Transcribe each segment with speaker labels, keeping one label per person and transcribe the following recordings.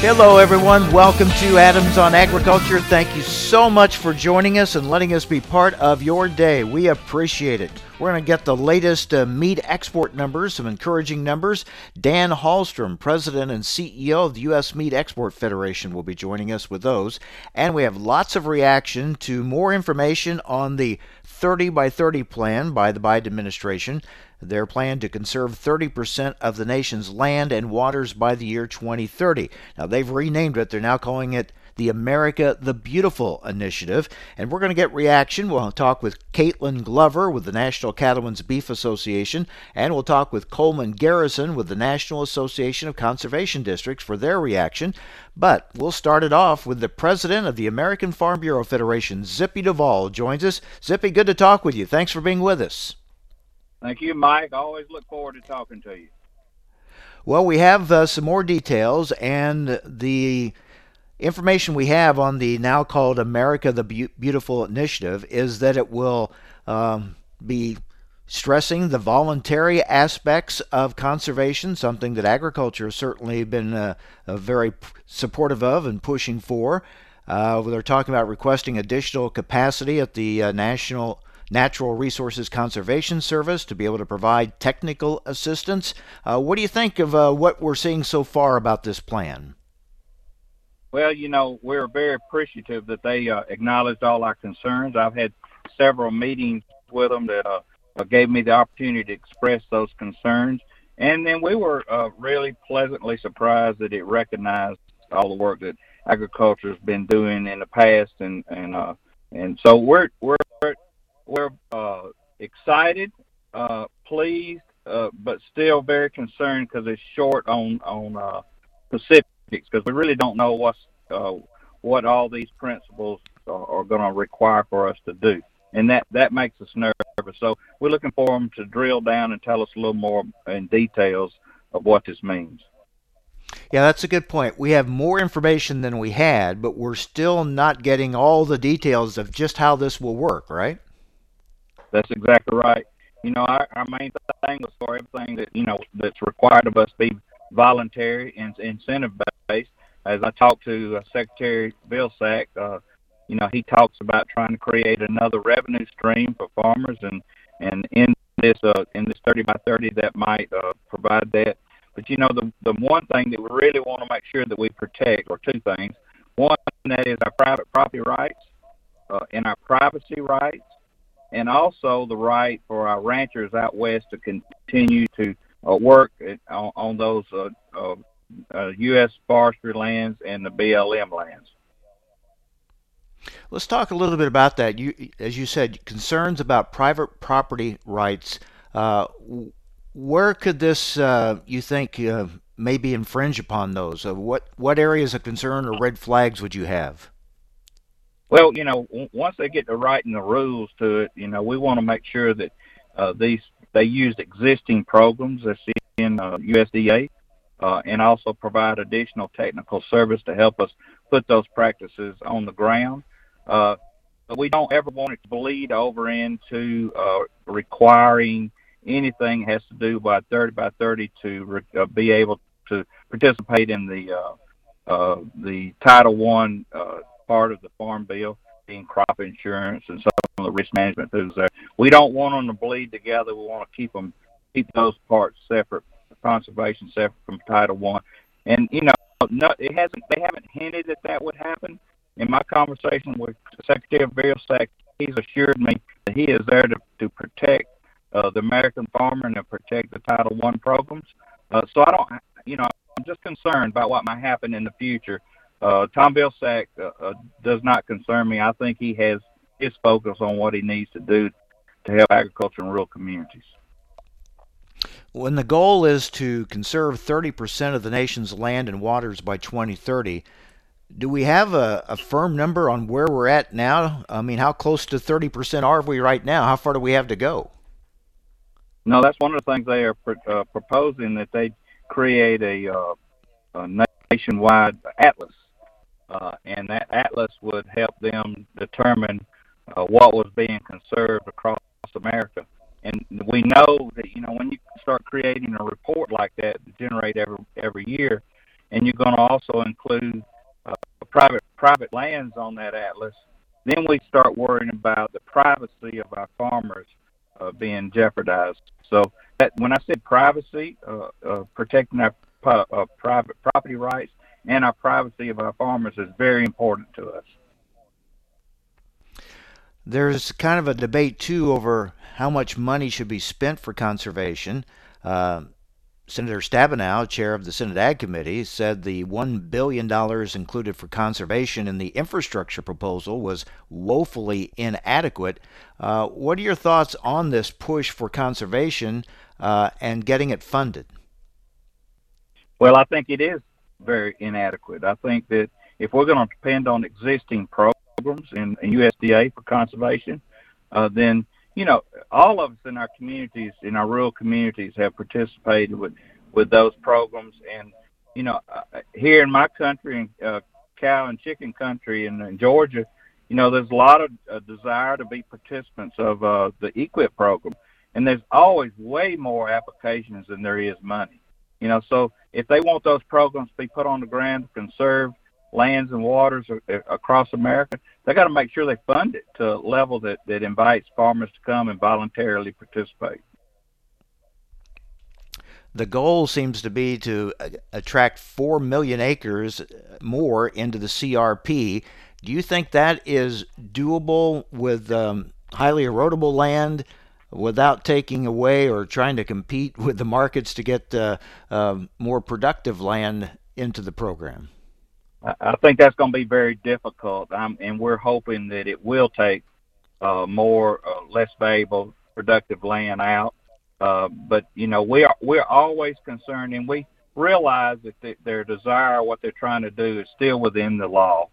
Speaker 1: Hello, everyone. Welcome to Adams on Agriculture. Thank you so much for joining us and letting us be part of your day. We appreciate it. We're going to get the latest uh, meat export numbers, some encouraging numbers. Dan Hallstrom, President and CEO of the U.S. Meat Export Federation, will be joining us with those. And we have lots of reaction to more information on the 30 by 30 plan by the Biden administration. Their plan to conserve 30% of the nation's land and waters by the year 2030. Now, they've renamed it. They're now calling it the America the Beautiful initiative. And we're going to get reaction. We'll talk with Kaitlyn Glover with the National Cattlemen's Beef Association, and we'll talk with Coleman Garrison with the National Association of Conservation Districts for their reaction. But we'll start it off with the president of the American Farm Bureau Federation, Zippy Duvall, joins us. Zippy, good to talk with you. Thanks for being with us.
Speaker 2: Thank you, Mike. I always look forward to talking to you.
Speaker 1: Well, we have uh, some more details, and the information we have on the now called America the Beautiful initiative is that it will um, be stressing the voluntary aspects of conservation, something that agriculture has certainly been uh, very supportive of and pushing for. Uh, they're talking about requesting additional capacity at the uh, National Natural Resources Conservation Service to be able to provide technical assistance. Uh, what do you think of uh, what we're seeing so far about this plan?
Speaker 2: Well, you know, we're very appreciative that they uh, acknowledged all our concerns. I've had several meetings with them that uh, gave me the opportunity to express those concerns. And then we were uh, really pleasantly surprised that it recognized all the work that agriculture has been doing in the past, and and uh, and so we're we're we're uh, excited, uh, pleased, uh, but still very concerned because it's short on on uh, because we really don't know what's uh, what all these principles are, are going to require for us to do, and that that makes us nervous. So we're looking for them to drill down and tell us a little more in details of what this means.
Speaker 1: Yeah, that's a good point. We have more information than we had, but we're still not getting all the details of just how this will work, right?
Speaker 2: That's exactly right. You know, our, our main thing was for everything that you know that's required of us be voluntary and incentive As I talked to uh, Secretary Vilsack, uh, you know, he talks about trying to create another revenue stream for farmers, and and in this uh, in this 30 by 30 that might provide that. But you know, the the one thing that we really want to make sure that we protect, or two things. One, that is our private property rights uh, and our privacy rights, and also the right for our ranchers out west to continue to uh, work on, on those uh, uh, U.S. forestry lands and the BLM lands.
Speaker 1: Let's talk a little bit about that. You, as you said, concerns about private property rights. Uh, where could this, uh, you think, uh, maybe infringe upon those? Uh, what what areas of concern or red flags would you have?
Speaker 2: Well, you know, once they get to writing the rules to it, you know, we want to make sure that uh, these they use existing programs that's in uh, USDA uh, and also provide additional technical service to help us put those practices on the ground. Uh, but we don't ever want it to bleed over into uh, requiring anything has to do by 30 by 30 to re- uh, be able to participate in the uh, uh, the Title One part of the Farm Bill, being crop insurance and some of the risk management things there. We don't want them to bleed together. We want to keep them keep those parts separate conservation separate from Title One. And you know, no, it hasn't. They haven't hinted that that would happen. In my conversation with Secretary Vilsack, he's assured me that he is there to to protect uh, the American farmer and to protect the Title One programs. Uh, so I don't, you know, I'm just concerned about what might happen in the future. Uh, Tom Vilsack uh, uh, does not concern me. I think he has his focus on what he needs to do to help agriculture in rural communities.
Speaker 1: When the goal is to conserve 30% of the nation's land and waters by 2030, do we have a, a, firm number on where we're at now? I mean, how close to 30% are we right now? How far do we have to go?
Speaker 2: No, that's one of the things they are uh, proposing that they create a, uh, a nationwide atlas, uh, and that atlas would help them determine uh, what was being conserved across America. And we know that you know when you start creating a report like that generate every every year, and you're going to also include uh, private private lands on that atlas, then we start worrying about the privacy of our farmers uh, being jeopardized. So that when I said privacy, uh, uh, protecting our uh, private property rights and our privacy of our farmers is very important to us.
Speaker 1: There's kind of a debate too over how much money should be spent for conservation. Uh, Senator Stabenow, chair of the Senate Ag Committee, said the $1 billion included for conservation in the infrastructure proposal was woefully inadequate. Uh, what are your thoughts on this push for conservation uh, and getting it funded?
Speaker 2: Well, I think it is very inadequate. I think that if we're going to depend on existing programs in, in USDA for conservation, uh, then you know, all of us in our communities, in our rural communities, have participated with with those programs. And you know, uh, here in my country, in uh, cow and chicken country, in, in Georgia, you know, there's a lot of uh, desire to be participants of uh, the EQIP program, and there's always way more applications than there is money. You know, so if they want those programs to be put on the ground to conserve lands and waters across America, they got to make sure they fund it to a level that, that invites farmers to come and voluntarily participate.
Speaker 1: The goal seems to be to uh, attract 4 million acres more into the CRP. Do you think that is doable with um, highly erodible land without taking away or trying to compete with the markets to get uh, uh, more productive land into the program?
Speaker 2: I think that's going to be very difficult, and we're hoping that it will take uh, more uh, less valuable, productive land out. Uh, but you know, we are we're always concerned, and we realize that the, their desire, what they're trying to do, is still within the law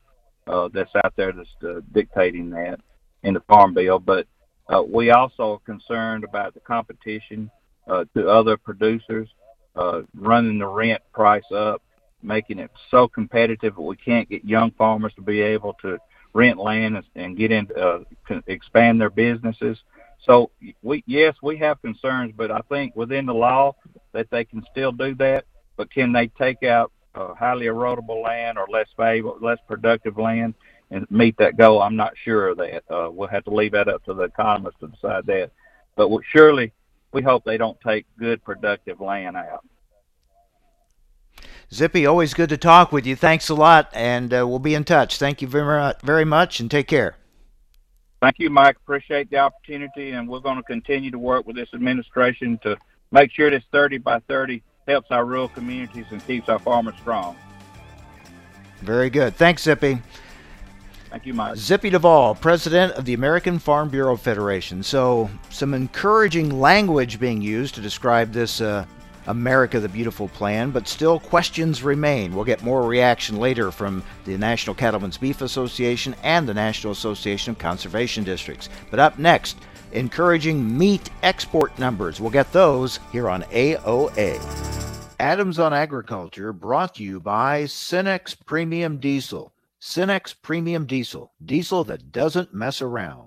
Speaker 2: uh, that's out there that's uh, dictating that in the Farm Bill. But uh, we also are concerned about the competition uh, to other producers, uh, running the rent price up making it so competitive that we can't get young farmers to be able to rent land and get in, uh, expand their businesses. So we, yes, we have concerns, but I think within the law that they can still do that. But can they take out uh, highly erodible land or less valuable, less productive land and meet that goal? I'm not sure of that. Uh, we'll have to leave that up to the economists to decide that. But surely, we hope they don't take good, productive land out.
Speaker 1: Zippy, always good to talk with you. Thanks a lot, and uh, we'll be in touch. Thank you very, very much, and take care.
Speaker 2: Thank you, Mike. Appreciate the opportunity, and we're going to continue to work with this administration to make sure this 30 by 30 helps our rural communities and keeps our farmers strong.
Speaker 1: Very good. Thanks, Zippy.
Speaker 2: Thank you, Mike.
Speaker 1: Zippy Duvall, president of the American Farm Bureau Federation. So, some encouraging language being used to describe this uh, America the Beautiful plan, but still questions remain. We'll get more reaction later from the National Cattlemen's Beef Association and the National Association of Conservation Districts. But up next, encouraging meat export numbers. We'll get those here on AOA. Adams on Agriculture brought to you by Cenex Premium Diesel. Cenex Premium Diesel, diesel that doesn't mess around.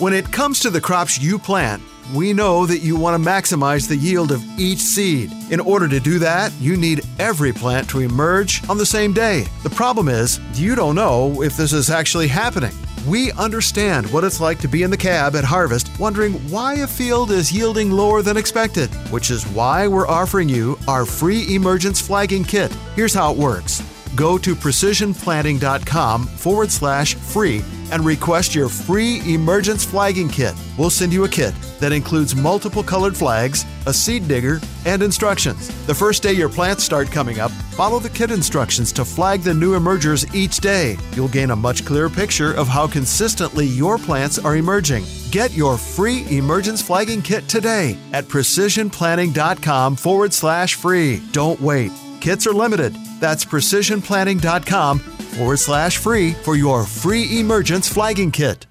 Speaker 3: When it comes to the crops you plant, we know that you want to maximize the yield of each seed. In order to do that, you need every plant to emerge on the same day. The problem is, you don't know if this is actually happening. We understand what it's like to be in the cab at harvest wondering why a field is yielding lower than expected, which is why we're offering you our free emergence flagging kit. Here's how it works. Go to precisionplanting.com forward slash free and request your free emergence flagging kit. We'll send you a kit that includes multiple colored flags, a seed digger, and instructions. The first day your plants start coming up, follow the kit instructions to flag the new emergers each day. You'll gain a much clearer picture of how consistently your plants are emerging. Get your free emergence flagging kit today at precisionplanting.com forward slash free. Don't wait. Kits are limited. That's precisionplanting.com forward slash free for your free emergence flagging kit.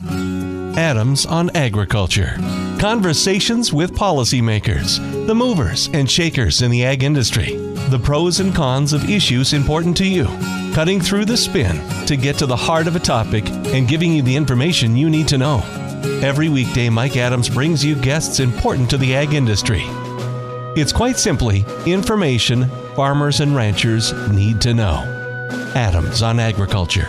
Speaker 4: Adams on Agriculture. Conversations with policymakers, the movers and shakers in the ag industry, the pros and cons of issues important to you, cutting through the spin to get to the heart of a topic and giving you the information you need to know. Every weekday, Mike Adams brings you guests important to the ag industry. It's quite simply information farmers and ranchers need to know. Adams on Agriculture.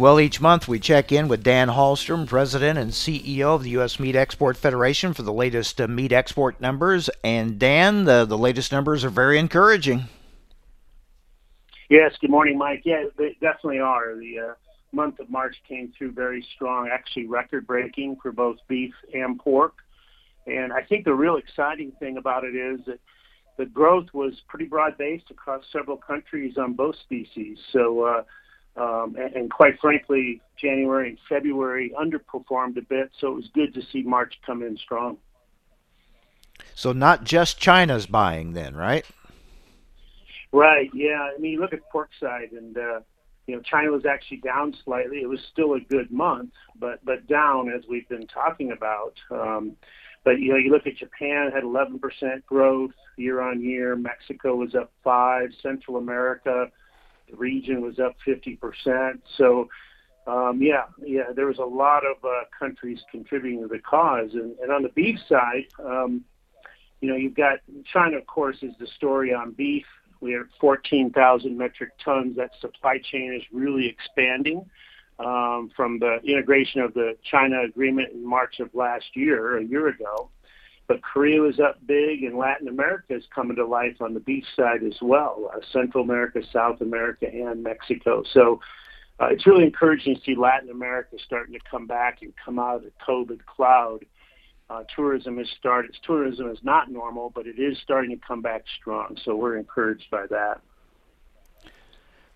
Speaker 1: Well, each month we check in with Dan Hallstrom, President and CEO of the U.S. Meat Export Federation, for the latest uh, meat export numbers. And Dan, the, the latest numbers are very encouraging.
Speaker 5: Yes, good morning, Mike. Yeah, they definitely are. The uh, month of March came through very strong, actually record breaking for both beef and pork. And I think the real exciting thing about it is that the growth was pretty broad based across several countries on both species. So, uh, um, and, and, quite frankly, January and February underperformed a bit, so it was good to see March come in strong.
Speaker 1: So, not just China's buying, then, right?
Speaker 5: Right. Yeah. I mean, you look at pork side, and uh, you know, China was actually down slightly. It was still a good month, but but down as we've been talking about. Um, but you know, you look at Japan had 11% growth year on year. Mexico was up five. Central America the region was up 50%. So, um, yeah, yeah, there was a lot of uh, countries contributing to the cause. And, and on the beef side, um, you know, you've got China, of course, is the story on beef. We are 14,000 metric tons. That supply chain is really expanding um, from the integration of the China agreement in March of last year, a year ago. But Korea is up big, and Latin America is coming to life on the beach side as well. Uh, Central America, South America, and Mexico. So uh, it's really encouraging to see Latin America starting to come back and come out of the COVID cloud. Uh, tourism has started. Tourism is not normal, but it is starting to come back strong. So we're encouraged by that.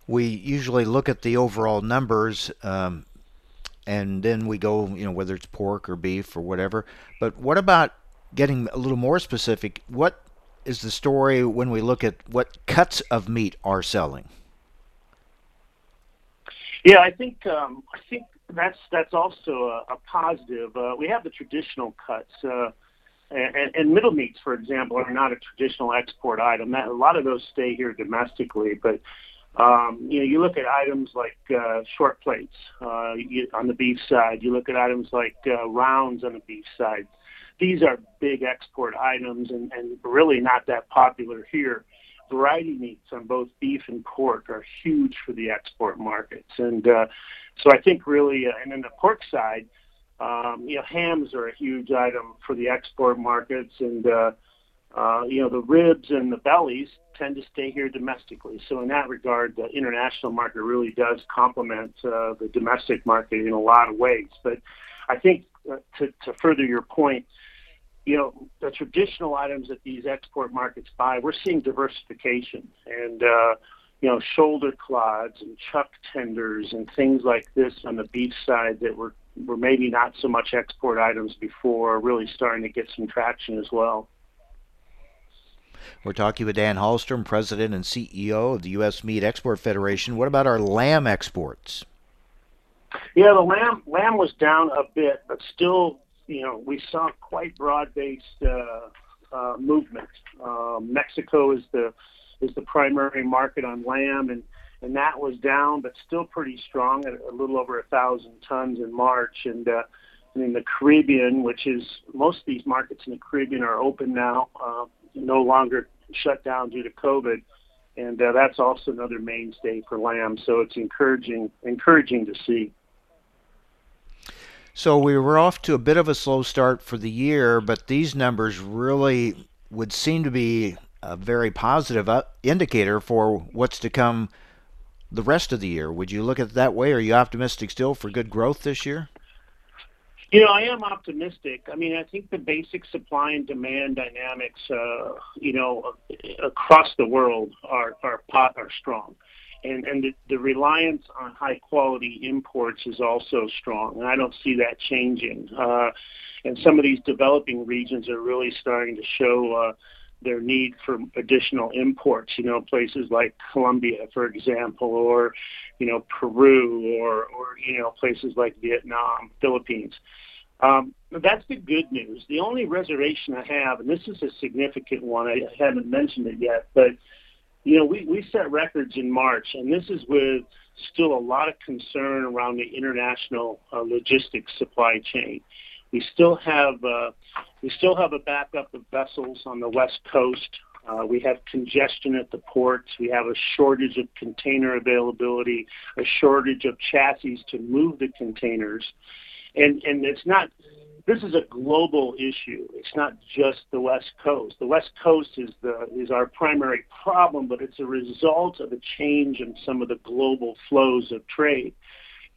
Speaker 1: We usually look at the overall numbers. Um, and then we go, you know, whether it's pork or beef or whatever. But what about getting a little more specific, what is the story when we look at what cuts of meat are selling?
Speaker 5: Yeah, I think um, I think that's that's also a, a positive. Uh, we have the traditional cuts, uh, and, and, middle meats, for example, are not a traditional export item. That, a lot of those stay here domestically, but um, you know, you look at items like uh, short plates uh, you, on the beef side. You look at items like uh, rounds on the beef side these are big export items and, and really not that popular here. variety meats on both beef and pork are huge for the export markets. And uh, so I think really, uh, and then the pork side, um, you know, hams are a huge item for the export markets, and uh, uh, you know, the ribs and the bellies tend to stay here domestically. So in that regard, the international market really does complement uh, the domestic market in a lot of ways. But I think uh, to, to further your point, you know, the traditional items that these export markets buy, we're seeing diversification and, uh, you know, shoulder clods and chuck tenders and things like this on the beef side that were, were maybe not so much export items before, really starting to get some traction as well.
Speaker 1: We're talking with Dan Hallstrom, President and CEO of the U.S. Meat Export Federation. What about our lamb exports?
Speaker 5: Yeah, the lamb lamb was down a bit, but still, you know, we saw quite broad-based uh, uh, movement. Um, Mexico is the is the primary market on lamb, and and that was down, but still pretty strong at a little over a thousand tons in March. And uh, in the Caribbean, which is most of these markets in the Caribbean are open now, uh, no longer shut down due to COVID, and uh, that's also another mainstay for lamb. So it's encouraging encouraging to see.
Speaker 1: So we were off to a bit of a slow start for the year, but these numbers really would seem to be a very positive uh, indicator for what's to come the rest of the year. Would you look at it that way? Are you optimistic still for good growth this year?
Speaker 5: You know, I am optimistic. I mean, I think the basic supply and demand dynamics, uh, you know, across the world are are pot are strong, and and the, the reliance on high quality imports is also strong, and I don't see that changing. Uh, and some of these developing regions are really starting to show. Uh, their need for additional imports, you know, places like Colombia, for example, or, you know, Peru or, or you know, places like Vietnam, Philippines. Um, that's the good news. The only reservation I have, and this is a significant one, I haven't mentioned it yet, but you know, we, we set records in March, and this is with still a lot of concern around the international uh, logistics supply chain. We still have uh, we still have a backup of vessels on the west coast. Uh, we have congestion at the ports. We have a shortage of container availability, a shortage of chassis to move the containers and and it's not this is a global issue. It's not just the West Coast. The West Coast is the is our primary problem, but it's a result of a change in some of the global flows of trade,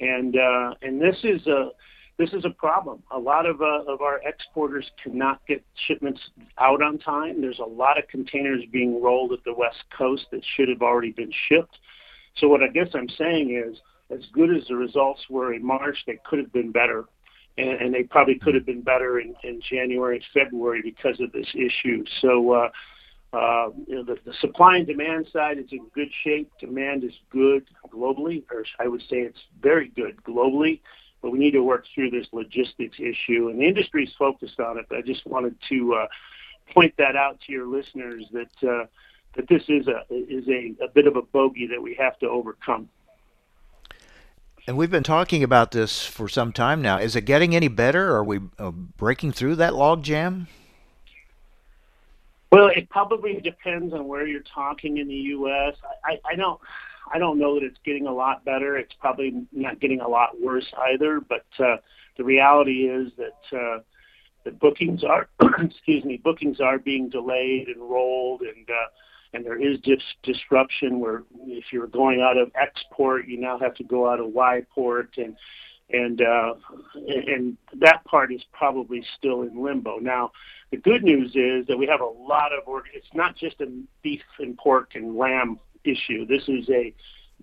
Speaker 5: and uh, and this is a this is a problem. A lot of uh, of our exporters cannot get shipments out on time. There's a lot of containers being rolled at the West Coast that should have already been shipped. So what I guess I'm saying is as good as the results were in March, they could have been better. And, and they probably could have been better in, in January and February because of this issue. So, uh, uh, you know, the, the supply and demand side is in good shape. Demand is good globally, or I would say it's very good globally. But we need to work through this logistics issue, and the industry is focused on it. But I just wanted to uh, point that out to your listeners that uh, that this is a is a, a bit of a bogey that we have to overcome.
Speaker 1: And we've been talking about this for some time now. Is it getting any better? Are we uh, breaking through that log jam?
Speaker 5: Well, it probably depends on where you're talking in the U.S. I, I don't, I don't know that it's getting a lot better. It's probably not getting a lot worse either. But uh, the reality is that uh, the bookings are, excuse me, bookings are being delayed and rolled, and uh, and there is dis- disruption where if you're going out of export, you now have to go out of Y port, and and uh, and that part is probably still in limbo. Now, the good news is that we have a lot of. Org- it's not just a beef and pork and lamb issue. This is a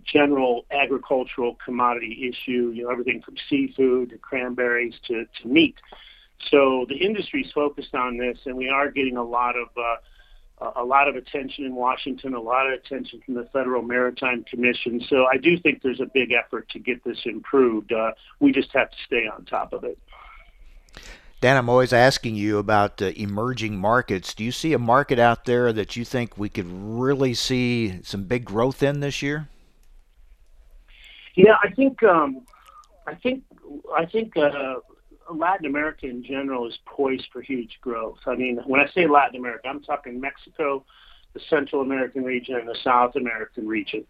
Speaker 5: general agricultural commodity issue. You know, everything from seafood to cranberries to, to meat. So the industry is focused on this, and we are getting a lot of uh, a lot of attention in Washington, a lot of attention from the Federal Maritime Commission. So I do think there's a big effort to get this improved. Uh, we just have to stay on top of it.
Speaker 1: Dan, I'm always asking you about uh, emerging markets. Do you see a market out there that you think we could really see some big growth in this year?
Speaker 5: Yeah, I think um, I think I think uh, Latin America in general is poised for huge growth. I mean, when I say Latin America, I'm talking Mexico, the Central American region and the South American region.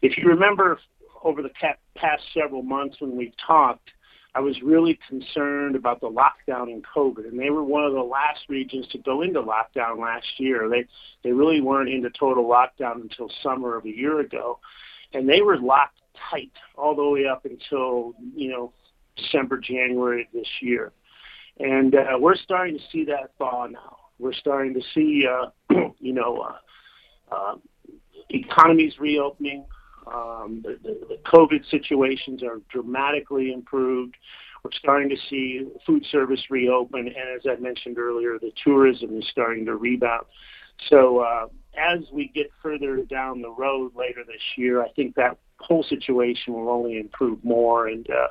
Speaker 5: If you remember over the past several months when we've talked, I was really concerned about the lockdown in COVID, and they were one of the last regions to go into lockdown last year. They they really weren't into total lockdown until summer of a year ago, and they were locked tight all the way up until you know December, January of this year, and uh, we're starting to see that thaw now. We're starting to see uh, you know uh, uh, economies reopening. Um, the, the, the COVID situations are dramatically improved. We're starting to see food service reopen, and as I mentioned earlier, the tourism is starting to rebound. So uh, as we get further down the road later this year, I think that whole situation will only improve more. And uh,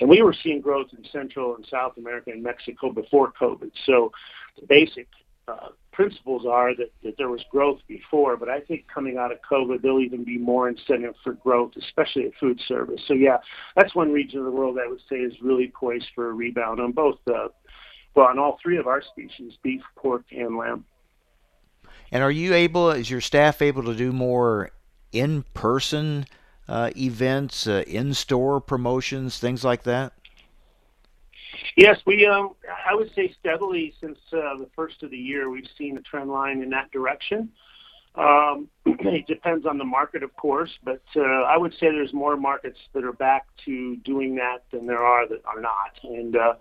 Speaker 5: and we were seeing growth in Central and South America and Mexico before COVID. So the basic uh, principles are that, that there was growth before, but I think coming out of COVID, there'll even be more incentive for growth, especially at food service. So yeah, that's one region of the world I would say is really poised for a rebound on both, uh, well, on all three of our species, beef, pork, and lamb.
Speaker 1: And are you able, is your staff able to do more in-person uh, events, uh, in-store promotions, things like that?
Speaker 5: Yes, we. Um, I would say steadily since uh, the first of the year, we've seen a trend line in that direction. Um, it depends on the market, of course, but uh, I would say there's more markets that are back to doing that than there are that are not. And uh,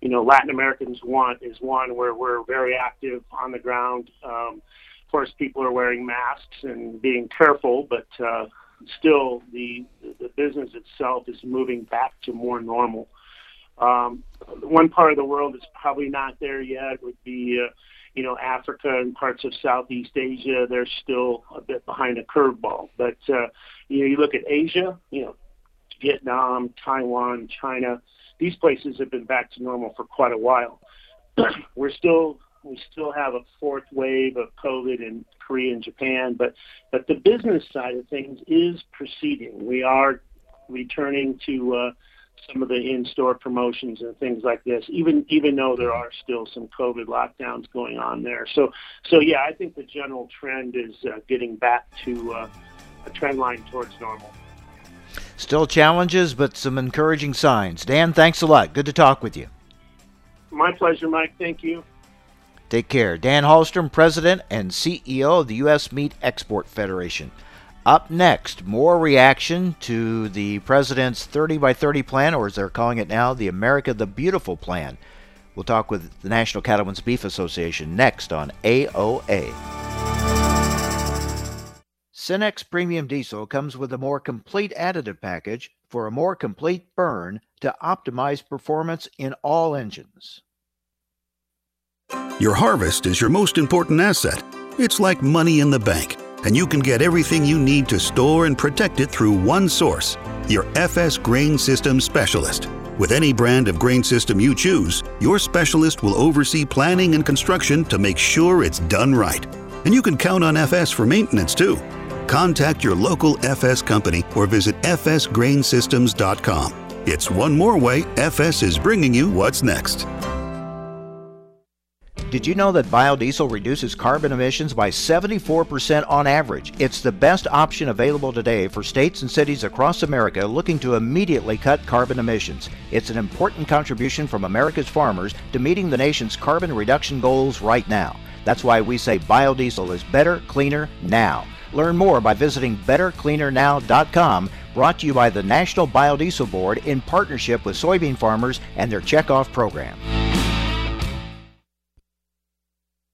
Speaker 5: you know, Latin Americans want is one where we're very active on the ground. Um, of course, people are wearing masks and being careful, but uh, still, the the business itself is moving back to more normal. Um, one part of the world that's probably not there yet would be, uh, you know, Africa and parts of Southeast Asia. They're still a bit behind a curveball. But uh, you know, you look at Asia, you know, Vietnam, Taiwan, China. These places have been back to normal for quite a while. We're still we still have a fourth wave of COVID in Korea and Japan, but but the business side of things is proceeding. We are returning to uh, some of the in-store promotions and things like this, even even though there are still some COVID lockdowns going on there. So so yeah, I think the general trend is uh, getting back to uh, a trend line towards normal.
Speaker 1: Still challenges, but some encouraging signs. Dan, thanks a lot. Good to talk with you.
Speaker 5: My pleasure, Mike. Thank you.
Speaker 1: Take care. Dan Hallstrom, President and CEO of the U.S. Meat Export Federation. Up next, more reaction to the president's 30 by 30 plan, or as they're calling it now, the America the Beautiful plan. We'll talk with the National Cattlemen's Beef Association next on AOA. Cenex Premium Diesel comes with a more complete additive package for a more complete burn to optimize performance in all engines.
Speaker 6: Your harvest is your most important asset. It's like money in the bank and you can get everything you need to store and protect it through one source your FS Grain System Specialist. With any brand of grain system you choose, your specialist will oversee planning and construction to make sure it's done right. And you can count on FS for maintenance too. Contact your local FS company or visit fsgrainsystems.com. It's one more way FS is bringing you what's next.
Speaker 1: Did you know that biodiesel reduces carbon emissions by 74% on average? It's the best option available today for states and cities across America looking to immediately cut carbon emissions. It's an important contribution from America's farmers to meeting the nation's carbon reduction goals right now. That's why we say biodiesel is better, cleaner, now. Learn more by visiting bettercleanernow.com, brought to you by the National Biodiesel Board in partnership with soybean farmers and their checkoff program.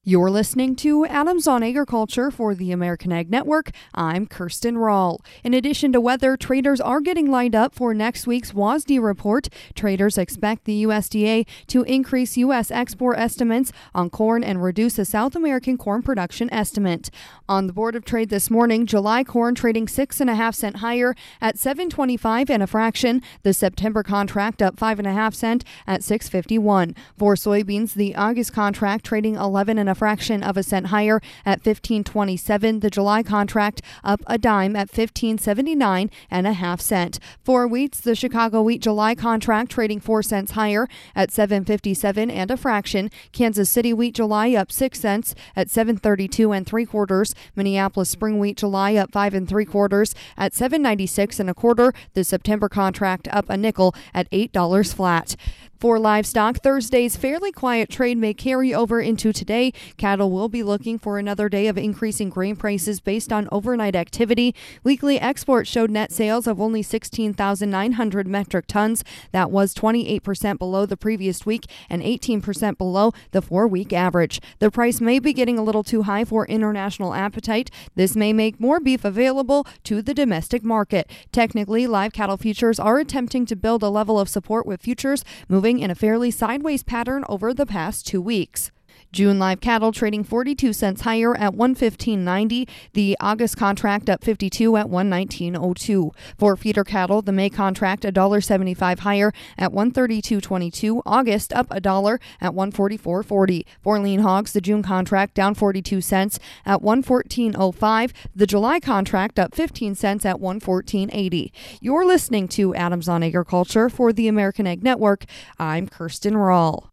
Speaker 7: You're listening to Adams on Agriculture for the American Ag Network. I'm Kirsten Rahl. In addition to weather, traders are getting lined up for next week's WASDE report. Traders expect the USDA to increase U.S. export estimates on corn and reduce the South American corn production estimate. On the Board of Trade this morning, July corn trading six and a half cent higher at 7.25 and a fraction. The September contract up five and a half cent at 6.51. For soybeans, the August contract trading 11 and a a fraction of a cent higher at 15.27. The July contract up a dime at 15.79 and a half cent. For wheats, the Chicago wheat July contract trading 4 cents higher at 7.57 and a fraction. Kansas City wheat July up 6 cents at 7.32 and 3 quarters. Minneapolis spring wheat July up 5 and 3 quarters at 7.96 and a quarter. The September contract up a nickel at $8 flat. For livestock, Thursday's fairly quiet trade may carry over into today. Cattle will be looking for another day of increasing grain prices based on overnight activity. Weekly exports showed net sales of only 16,900 metric tons. That was 28% below the previous week and 18% below the four week average. The price may be getting a little too high for international appetite. This may make more beef available to the domestic market. Technically, live cattle futures are attempting to build a level of support with futures moving in a fairly sideways pattern over the past two weeks. June live cattle trading 42 cents higher at 115.90. The August contract up 52 at 119.02. For feeder cattle, the May contract $1.75 higher at 132.22. August up a dollar at 144.40. For lean hogs, the June contract down 42 cents at 114.05. The July contract up 15 cents at 114.80. You're listening to Adams on Agriculture for the American Ag Network. I'm Kirsten Rahl.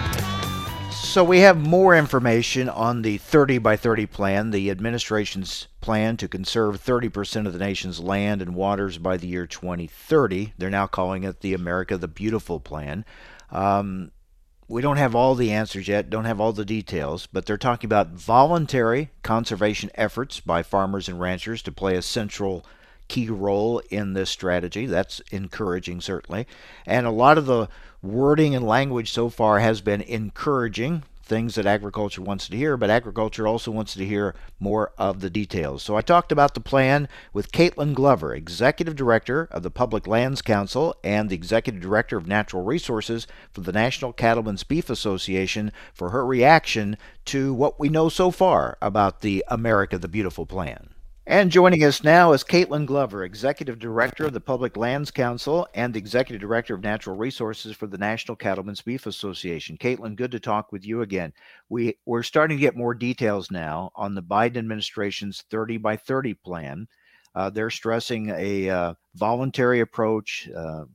Speaker 1: So we have more information on the 30 by 30 plan, the administration's plan to conserve 30% of the nation's land and waters by the year 2030. They're now calling it the America the Beautiful plan. Um, we don't have all the answers yet, don't have all the details, but they're talking about voluntary conservation efforts by farmers and ranchers to play a central key role in this strategy. That's encouraging, certainly. And a lot of the wording and language so far has been encouraging things that agriculture wants to hear, but agriculture also wants to hear more of the details. So I talked about the plan with Kaitlyn Glover, Executive Director of the Public Lands Council and the Executive Director of Natural Resources for the National Cattlemen's Beef Association, for her reaction to what we know so far about the America the Beautiful plan. And joining us now is Kaitlyn Glover, Executive Director of the Public Lands Council and Executive Director of Natural Resources for the National Cattlemen's Beef Association. Kaitlyn, good to talk with you again. We, we're starting to get more details now on the Biden administration's 30 by 30 plan. Uh, they're stressing a uh, voluntary approach, uh,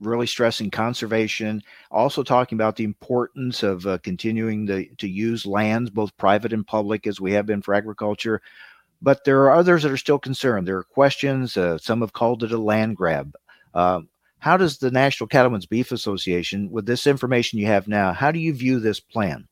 Speaker 1: really stressing conservation, also talking about the importance of uh, continuing the, to use lands, both private and public, as we have been for agriculture but there are others that are still concerned. There are questions. Uh, some have called it a land grab. Uh, how does the National Cattlemen's Beef Association, with this information you have now, how do you view this plan?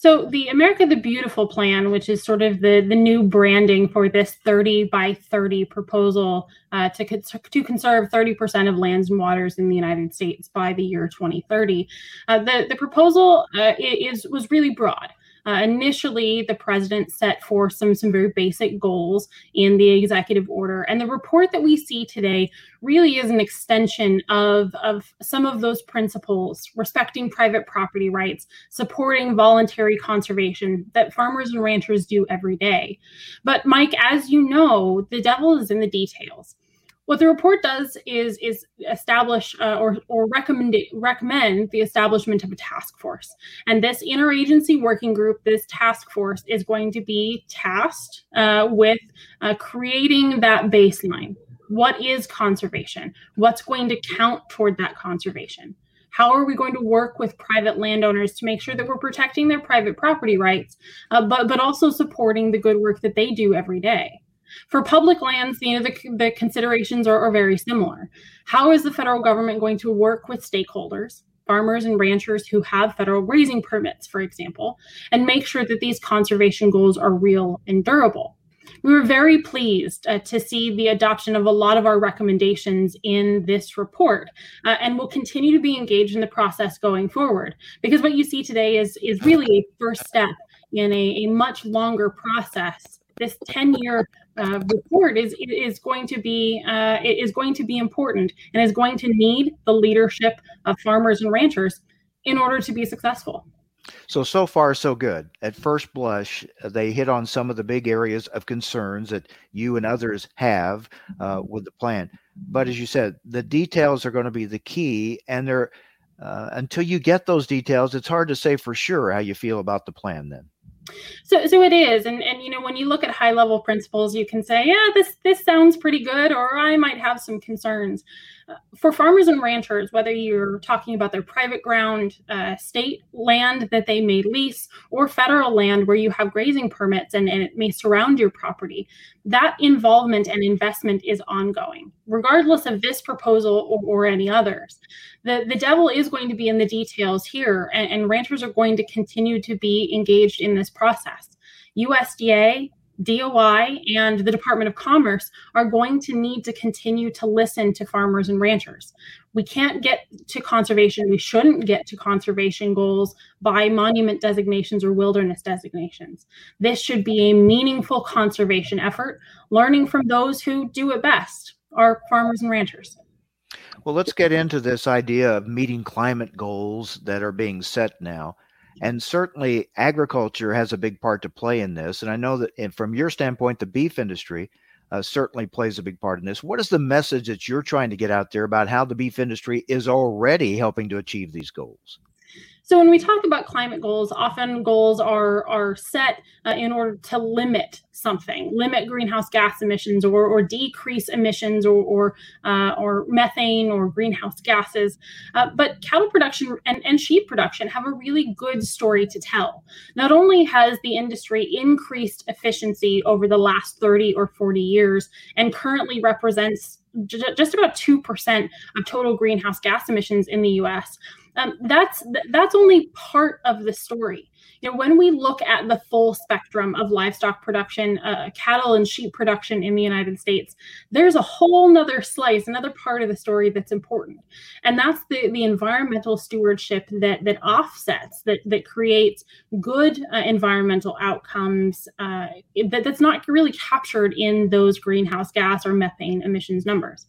Speaker 8: So the America the Beautiful plan, which is sort of the the new branding for this 30 by 30 proposal uh, to to conserve 30% of lands and waters in the United States by the year 2030, uh, the the proposal uh, is was really broad. Uh, initially, the president set for some some very basic goals in the executive order, and the report that we see today really is an extension of of some of those principles, respecting private property rights, supporting voluntary conservation that farmers and ranchers do every day. But Mike, as you know, the devil is in the details what the report does is is establish uh, or or recommend recommend the establishment of a task force. And this interagency working group, this task force, is going to be tasked uh, with uh, creating that baseline. What is conservation? What's going to count toward that conservation? How are we going to work with private landowners to make sure that we're protecting their private property rights, uh, but but also supporting the good work that they do every day? For public lands, you know, the, the considerations are, are very similar. How is the federal government going to work with stakeholders, farmers and ranchers who have federal grazing permits, for example, and make sure that these conservation goals are real and durable? We were very pleased uh, to see the adoption of a lot of our recommendations in this report, uh, and will continue to be engaged in the process going forward. Because what you see today is is really a first step in a, a much longer process. This 10 year uh, report is is going to be uh, is going to be important and is going to need the leadership of farmers and ranchers in order to be successful.
Speaker 1: So so far so good. At first blush, they hit on some of the big areas of concerns that you and others have uh, with the plan. But as you said, the details are going to be the key, and they're uh, until you get those details, it's hard to say for sure how you feel about the plan. Then.
Speaker 8: So, so it is, and and you know when you look at high level principles, you can say, yeah, this this sounds pretty good, or I might have some concerns. Uh, for farmers and ranchers, whether you're talking about their private ground, uh, state land that they may lease, or federal land where you have grazing permits and, and it may surround your property, that involvement and investment is ongoing, regardless of this proposal or, or any others. The, the devil is going to be in the details here, and, and ranchers are going to continue to be engaged in this process. USDA, DOI and the Department of Commerce are going to need to continue to listen to farmers and ranchers. We can't get to conservation, we shouldn't get to conservation goals by monument designations or wilderness designations. This should be a meaningful conservation effort, learning from those who do it best, our farmers and ranchers.
Speaker 1: Well, let's get into this idea of meeting climate goals that are being set now. And certainly agriculture has a big part to play in this. And I know that from your standpoint, the beef industry uh, certainly plays a big part in this. What is the message that you're trying to get out there about how the beef industry is already helping to achieve these goals?
Speaker 8: So when we talk about climate goals, often goals are are set uh, in order to limit something, limit greenhouse gas emissions, or, or decrease emissions, or or, uh, or methane or greenhouse gases. Uh, but cattle production and, and sheep production have a really good story to tell. Not only has the industry increased efficiency over the last 30 or 40 years, and currently represents just about 2% of total greenhouse gas emissions in the US um, that's that's only part of the story. You know when we look at the full spectrum of livestock production uh, cattle and sheep production in the united states there's a whole nother slice another part of the story that's important. And that's the, the environmental stewardship that that offsets that that creates good uh, environmental outcomes uh, that, that's not really captured in those greenhouse gas or methane emissions numbers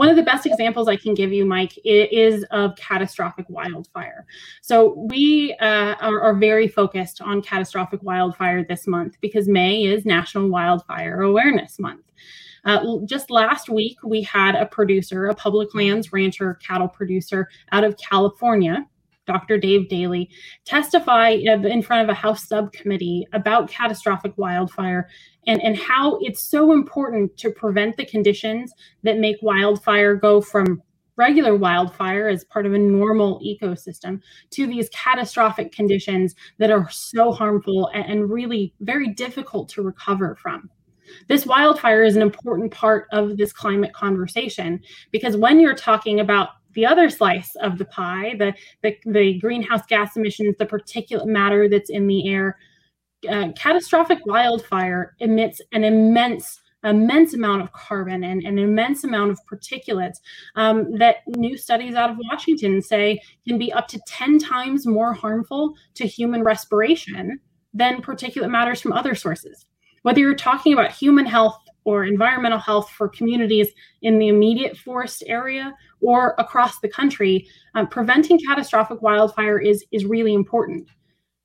Speaker 8: one of the best examples I can give you, Mike, is of catastrophic wildfire. So we uh, are, are, very focused on catastrophic wildfire this month because May is National Wildfire Awareness Month. Uh, just last week, we had a producer, a public lands rancher, cattle producer out of California, Dr. Dave Daley, testify in front of a House subcommittee about catastrophic wildfire and, and how it's so important to prevent the conditions that make wildfire go from regular wildfire as part of a normal ecosystem to these catastrophic conditions that are so harmful and, and really very difficult to recover from. This wildfire is an important part of this climate conversation because when you're talking about the other slice of the pie, the, the, the greenhouse gas emissions, the particulate matter that's in the air, uh, catastrophic wildfire emits an immense immense amount of carbon and an immense amount of particulates um, that new studies out of Washington say can be up to 10 times more harmful to human respiration than particulate matters from other sources. Whether you're talking about human health or environmental health for communities in the immediate forest area or across the country, um, preventing catastrophic wildfire is, is really important.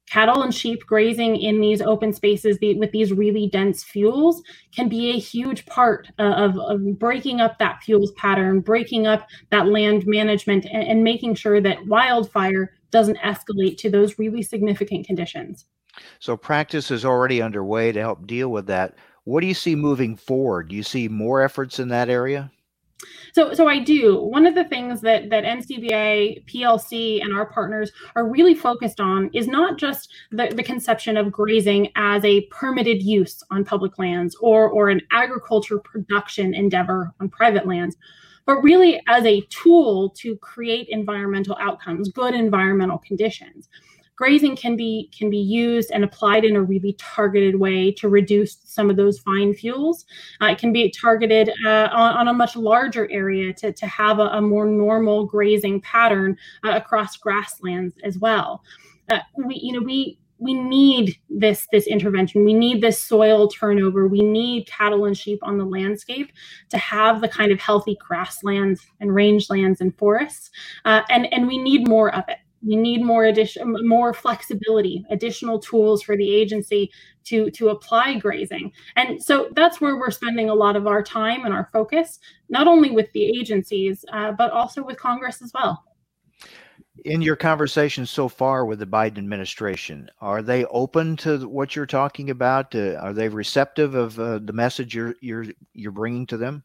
Speaker 8: Cattle and sheep grazing in these open spaces the, with these really dense fuels can be a huge part of, of, breaking up that fuels pattern, breaking up that land management, and, and making sure that wildfire doesn't escalate to those really significant conditions.
Speaker 1: So, practice is already underway to help deal with that. What do you see moving forward? Do you see more efforts in that area?
Speaker 8: So, so I do. One of the things that that NCBA, PLC, and our partners are really focused on is not just the, the conception of grazing as a permitted use on public lands or or an agriculture production endeavor on private lands, but really as a tool to create environmental outcomes, good environmental conditions grazing can be can be used and applied in a really targeted way to reduce some of those fine fuels. Uh, it can be targeted uh, on, on, a much larger area to, to have a, a more normal grazing pattern uh, across grasslands as well. Uh, we you know we we need this this intervention we need this soil turnover we need cattle and sheep on the landscape to have the kind of healthy grasslands and rangelands and forests uh, and and we need more of it we need more addition more flexibility additional tools for the agency to to apply grazing and so that's where we're spending a lot of our time and our focus not only with the agencies uh, but also with congress as well
Speaker 1: in your conversations so far with the Biden administration, are they open to what you're talking about? Uh, are they receptive of uh, the message you're you're you're bringing to them?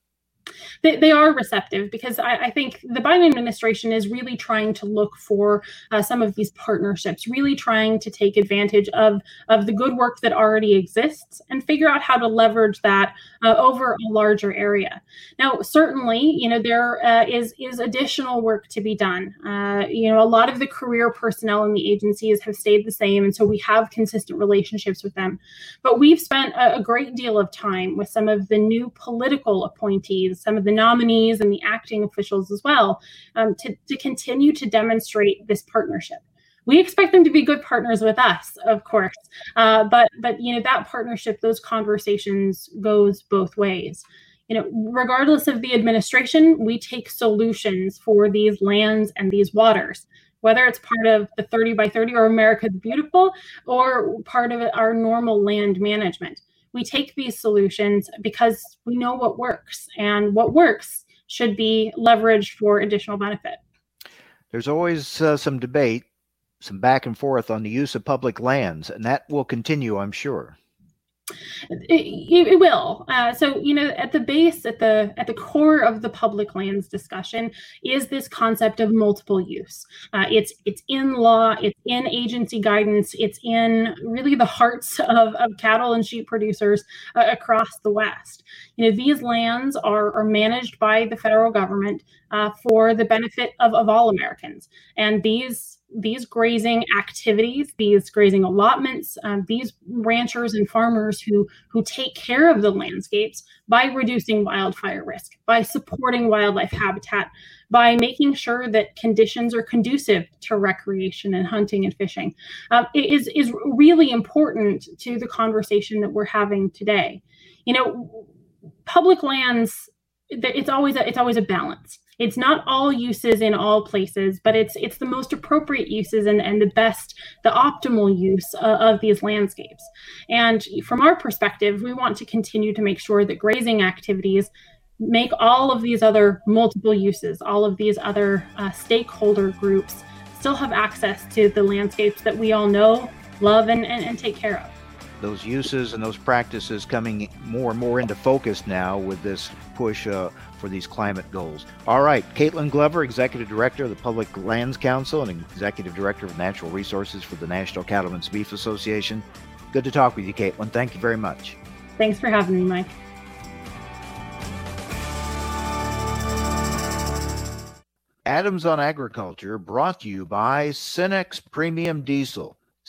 Speaker 8: They, they are receptive because I, I, think the Biden administration is really trying to look for uh, some of these partnerships, really trying to take advantage of, of the good work that already exists and figure out how to leverage that uh, over a larger area. Now, certainly, you know, there uh, is is additional work to be done. Uh, you know, a lot of the career personnel in the agencies have stayed the same, and so we have consistent relationships with them. But we've spent a, a great deal of time with some of the new political appointees some of the nominees and the acting officials as well, um, to, to continue to demonstrate this partnership. We expect them to be good partners with us, of course, uh, but but you know that partnership, those conversations goes both ways. You know, regardless of the administration, we take solutions for these lands and these waters whether it's part of the 30 by 30 or America's Beautiful or part of our normal land management we take these solutions because we know what works and what works should be leveraged for additional benefit.
Speaker 1: There's always uh, some debate, some back and forth on the use of public lands, and that will continue, I'm sure.
Speaker 8: It, it will. Uh, so you know, at the base, at the at the core of the public lands discussion is this concept of multiple use. Uh, it's it's in law, it's in agency guidance, it's in really the hearts of, of cattle and sheep producers uh, across the West. You know, these lands are are managed by the federal government uh, for the benefit of, of all Americans, and these these grazing activities, these grazing allotments, um, these ranchers and farmers who who take care of the landscapes by reducing wildfire risk, by supporting wildlife habitat, by making sure that conditions are conducive to recreation and hunting and fishing, uh, is is really important to the conversation that we're having today. You know, public lands. It's always a, it's always a balance it's not all uses in all places, but it's it's the most appropriate uses and, and the best, the optimal use uh, of these landscapes. And from our perspective, we want to continue to make sure that grazing activities make all of these other multiple uses, all of these other uh, stakeholder groups still have access to the landscapes that we all know, love, and, and, and take care of
Speaker 1: those uses and those practices coming more and more into focus now with this push uh, for these climate goals. All right, Kaitlyn Glover, Executive Director of the Public Lands Council and Executive Director of Natural Resources for the National Cattlemen's Beef Association. Good to talk with you, Kaitlyn. Thank you very much.
Speaker 8: Thanks for having me, Mike.
Speaker 1: Adams on Agriculture brought to you by Cenex Premium Diesel.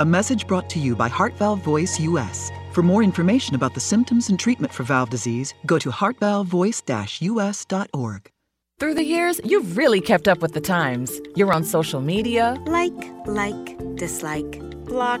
Speaker 9: A message brought to you by Heart Valve Voice US. For more information about the symptoms and treatment for valve disease, go to heartvalvevoice-us.org.
Speaker 10: Through the years, you've really kept up with the times. You're on social media.
Speaker 11: Like, like, dislike, block.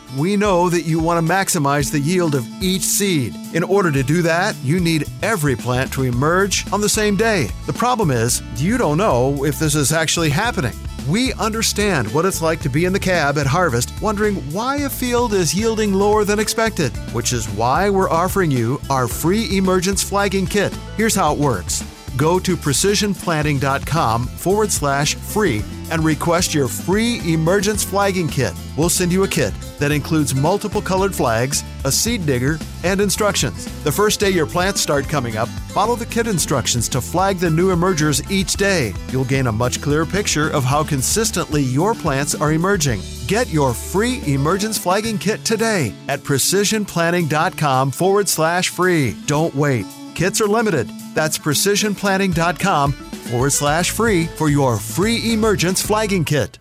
Speaker 3: we know that you want to maximize the yield of each seed. In order to do that, you need every plant to emerge on the same day. The problem is, you don't know if this is actually happening. We understand what it's like to be in the cab at harvest wondering why a field is yielding lower than expected, which is why we're offering you our free emergence flagging kit. Here's how it works go to precisionplanting.com forward slash free and request your free emergence flagging kit. We'll send you a kit that includes multiple colored flags, a seed digger, and instructions. The first day your plants start coming up, follow the kit instructions to flag the new emergers each day. You'll gain a much clearer picture of how consistently your plants are emerging. Get your free emergence flagging kit today at precisionplanting.com forward slash free. Don't wait. Kits are limited. That's precisionplanting.com forward slash free for your free emergence flagging kit.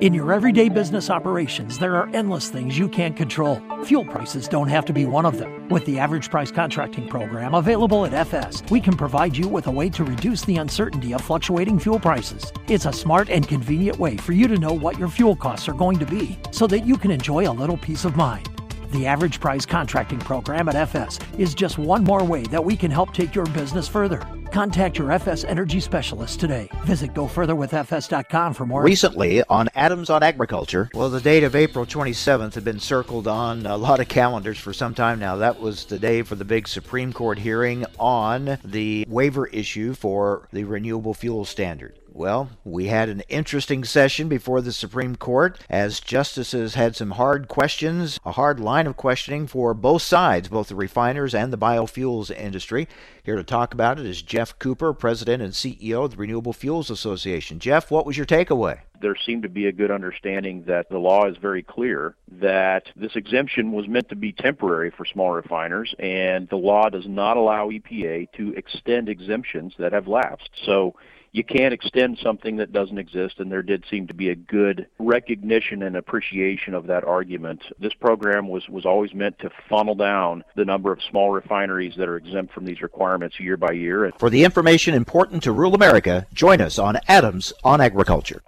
Speaker 12: In your everyday business operations, there are endless things you can't control. Fuel prices don't have to be one of them. With the Average Price Contracting Program available at FS, we can provide you with a way to reduce the uncertainty of fluctuating fuel prices. It's a smart and convenient way for you to know what your fuel costs are going to be so that you can enjoy a little peace of mind. The Average Price Contracting Program at FS is just one more way that we can help take your business further. Contact your FS Energy Specialist today. Visit gofurtherwithfs.com for more.
Speaker 1: Recently on Adams on Agriculture, well, the date of April 27th had been circled on a lot of calendars for some time now. That was the day for the big Supreme Court hearing on the waiver issue for the renewable fuel standard. Well, we had an interesting session before the Supreme Court as justices had some hard questions, a hard line of questioning for both sides, both the refiners and the biofuels industry. Here to talk about it is Geoff Cooper, President and CEO of the Renewable Fuels Association. Jeff, what was your takeaway?
Speaker 13: there seemed to be a good understanding that the law is very clear that this exemption was meant to be temporary for small refiners, and the law does not allow EPA to extend exemptions that have lapsed. So you can't extend something that doesn't exist, and there did seem to be a good recognition and appreciation of that argument. This program was, was always meant to funnel down the number of small refineries that are exempt from these requirements year by year.
Speaker 1: For the information important to rural America, join us on Adams on Agriculture.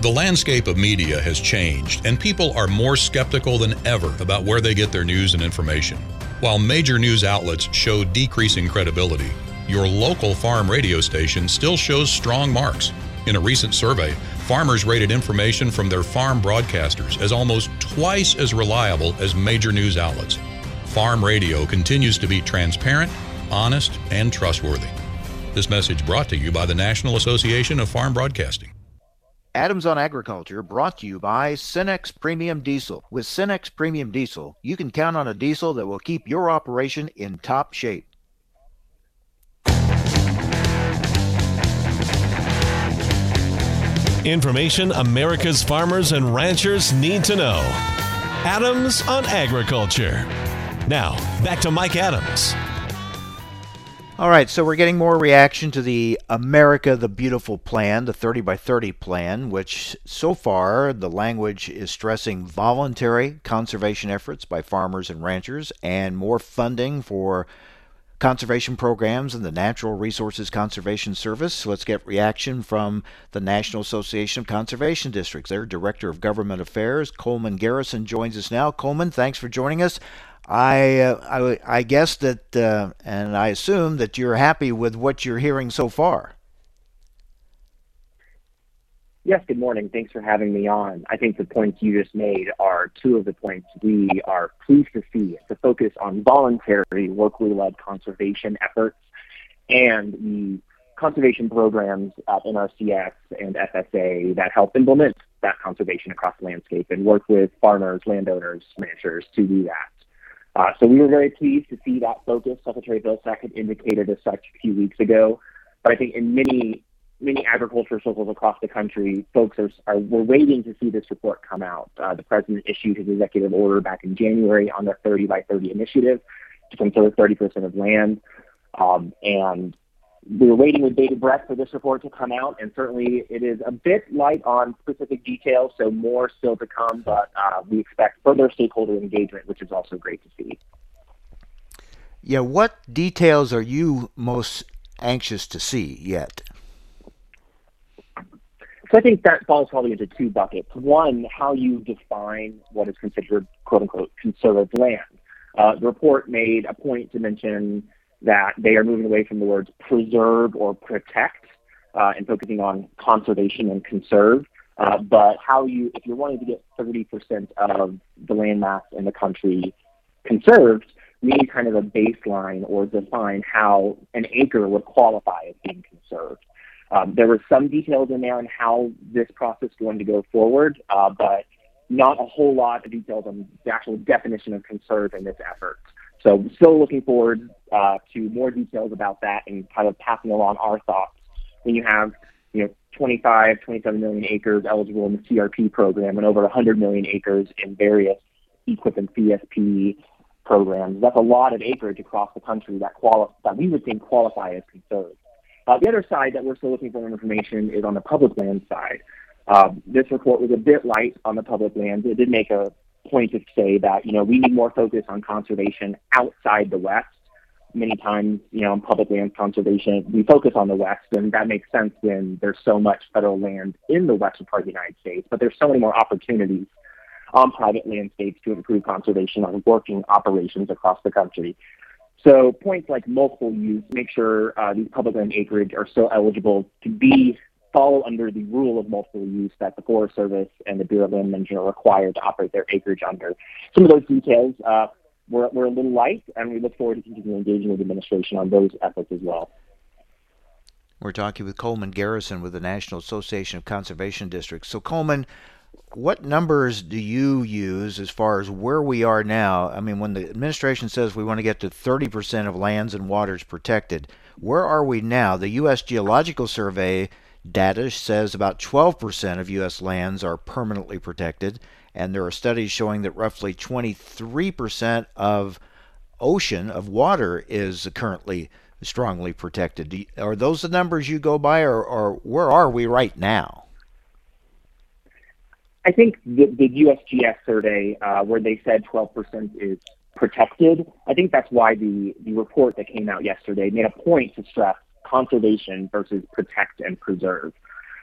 Speaker 14: The landscape of media has changed, and people are more skeptical than ever about where they get their news and information. While major news outlets show decreasing credibility, your local farm radio station still shows strong marks. In a recent survey, farmers rated information from their farm broadcasters as almost twice as reliable as major news outlets. Farm radio continues to be transparent, honest, and trustworthy. This message brought to you by the National Association of Farm Broadcasting.
Speaker 1: Adams on Agriculture brought to you by Cenex Premium Diesel. With Cenex Premium Diesel, you can count on a diesel that will keep your operation in top shape.
Speaker 4: Information America's farmers and ranchers need to know. Adams on Agriculture. Now, back to Mike Adams.
Speaker 1: All right, so we're getting more reaction to the America the Beautiful plan, the 30 by 30 plan, which so far the language is stressing voluntary conservation efforts by farmers and ranchers and more funding for conservation programs and the Natural Resources Conservation Service. Let's get reaction from the National Association of Conservation Districts. Their Director of Government Affairs, Coleman Garrison, joins us now. Coleman, thanks for joining us. I, uh, I, I guess that, uh, and I assume that you're happy with what you're hearing so far.
Speaker 15: Yes, good morning. Thanks for having me on. I think the points you just made are two of the points we are pleased to see the focus on voluntary, locally led conservation efforts and the conservation programs at NRCS and FSA that help implement that conservation across the landscape and work with farmers, landowners, ranchers to do that. Uh, so we were very pleased to see that focus. Secretary Vilsack had indicated as such a few weeks ago. But I think in many many agriculture circles across the country, folks are, are were waiting to see this report come out. Uh, the president issued his executive order back in January on the 30 by 30 initiative to conserve 30% of land. Um, and we were waiting with bated breath for this report to come out, and certainly it is a bit light on specific details, so more still to come, but uh, we expect further stakeholder engagement, which is also great to see.
Speaker 1: Yeah, what details are you most anxious to see yet?
Speaker 15: So I think that falls probably into two buckets. One, how you define what is considered quote unquote conserved land. Uh, the report made a point to mention that they are moving away from the words preserve or protect uh, and focusing on conservation and conserve. Uh, but how you, if you're wanting to get 30% of the land mass in the country conserved, we need kind of a baseline or define how an acre would qualify as being conserved. Um, there were some details in there on how this process is going to go forward, uh, but not a whole lot of details on the actual definition of conserve in this effort. So still looking forward uh, to more details about that and kind of passing along our thoughts when you have you know 25, 27 million acres eligible in the CRP program and over 100 million acres in various EQIP and CSP programs. That's a lot of acreage across the country that quali- that we would think qualify as conserved. Uh, the other side that we're still looking for information is on the public land side. Uh, this report was a bit light on the public lands. It did make a point to say that you know we need more focus on conservation outside the West. Many times, you know, in public land conservation, we focus on the West, and that makes sense when there's so much federal land in the western part of the United States. But there's so many more opportunities on private landscapes to improve conservation on working operations across the country. So points like multiple use, make sure uh, these public land acreage are still eligible to be fall under the rule of multiple use that the Forest Service and the Bureau of Land Management are required to operate their acreage under. Some of those details uh, were, were a little light, and we look forward to continuing engaging with the administration on those efforts as well.
Speaker 1: We're talking with Coleman Garrison with the National Association of Conservation Districts. So, Coleman, what numbers do you use as far as where we are now? I mean, when the administration says we want to get to 30% of lands and waters protected, where are we now? The U.S. Geological Survey data says about 12% of U.S. lands are permanently protected, and there are studies showing that roughly 23% of ocean, of water, is currently strongly protected. Are those the numbers you go by, or, or where are we right now?
Speaker 15: I think the, the USGS survey, uh, where they said 12% is protected, I think that's why the, the report that came out yesterday made a point to stress conservation versus protect and preserve.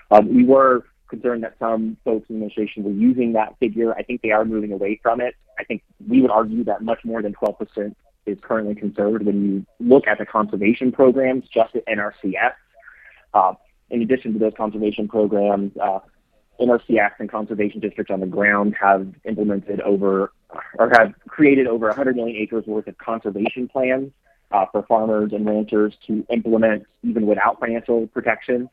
Speaker 15: Um, we were concerned that some folks in the administration were using that figure. I think they are moving away from it. I think we would argue that much more than 12% is currently conserved when you look at the conservation programs just at NRCS. Uh, in addition to those conservation programs, uh, NRCS and conservation districts on the ground have implemented over or have created over 100 million acres worth of conservation plans uh, for farmers and ranchers to implement even without financial protection.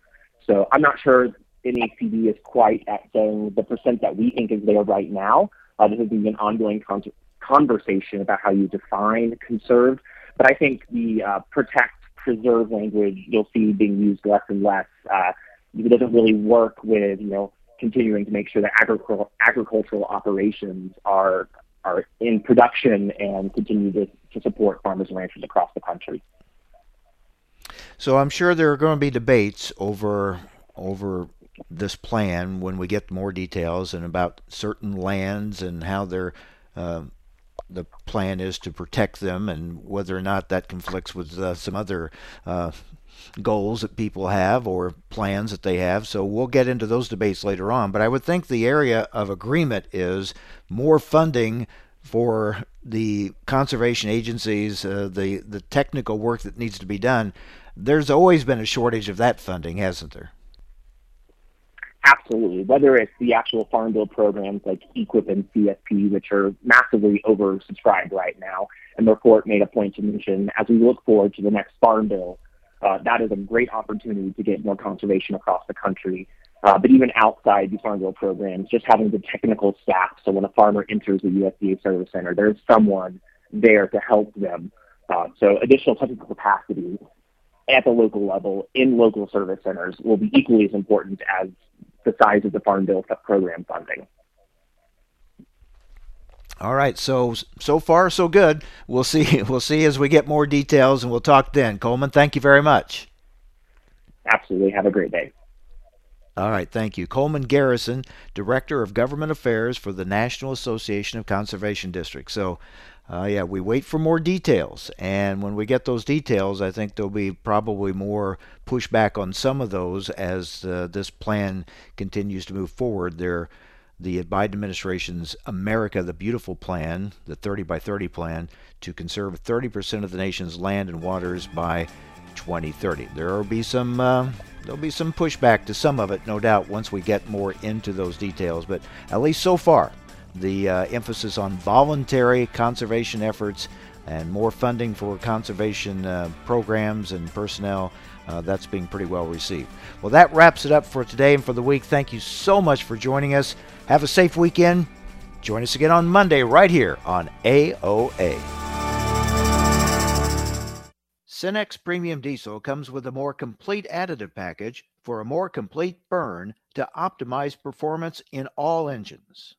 Speaker 15: So I'm not sure NACD is quite at saying the percent that we think is there right now. Uh, this is being an ongoing con- conversation about how you define conserved. But I think the uh, protect, preserve language you'll see being used less and less uh, it doesn't really work with you know continuing to make sure that agricultural agricultural operations are are in production and continue to, to support farmers and ranchers across the country.
Speaker 1: So I'm sure there are going to be debates over over this plan when we get more details and about certain lands and how they're uh, the plan is to protect them and whether or not that conflicts with uh, some other uh, goals that people have or plans that they have. So we'll get into those debates later on. But I would think the area of agreement is more funding for the conservation agencies, uh, the the technical work that needs to be done. There's always been a shortage of that funding, hasn't there?
Speaker 15: Absolutely. Whether it's the actual farm bill programs like EQIP and CSP, which are massively oversubscribed right now, and the report made a point to mention as we look forward to the next farm bill, uh, that is a great opportunity to get more conservation across the country. Uh, but even outside the farm bill programs, just having the technical staff, so when a farmer enters the USDA service center, there's someone there to help them. Uh, so additional technical capacity at the local level in local service centers will be equally as important as the size of the Farm Bill program funding.
Speaker 1: All right, so so far so good. We'll see. We'll see as we get more details, and we'll talk then. Coleman, thank you very much.
Speaker 15: Absolutely. Have a great day.
Speaker 1: All right, thank you. Coleman Garrison, Director of Government Affairs for the National Association of Conservation Districts. So, uh, yeah, we wait for more details, and when we get those details, I think there'll be probably more pushback on some of those as uh, this plan continues to move forward. There, the Biden administration's America the Beautiful plan, the 30 by 30 plan, to conserve 30% of the nation's land and waters by 2030. There will be some uh, there'll be some pushback to some of it, no doubt, once we get more into those details. But at least so far, the uh, emphasis on voluntary conservation efforts and more funding for conservation uh, programs and personnel. Uh, that's being pretty well received. Well, that wraps it up for today and for the week. Thank you so much for joining us. Have a safe weekend. Join us again on Monday right here on AOA. Cenex Premium Diesel comes with a more complete additive package for a more complete burn to optimize performance in all engines.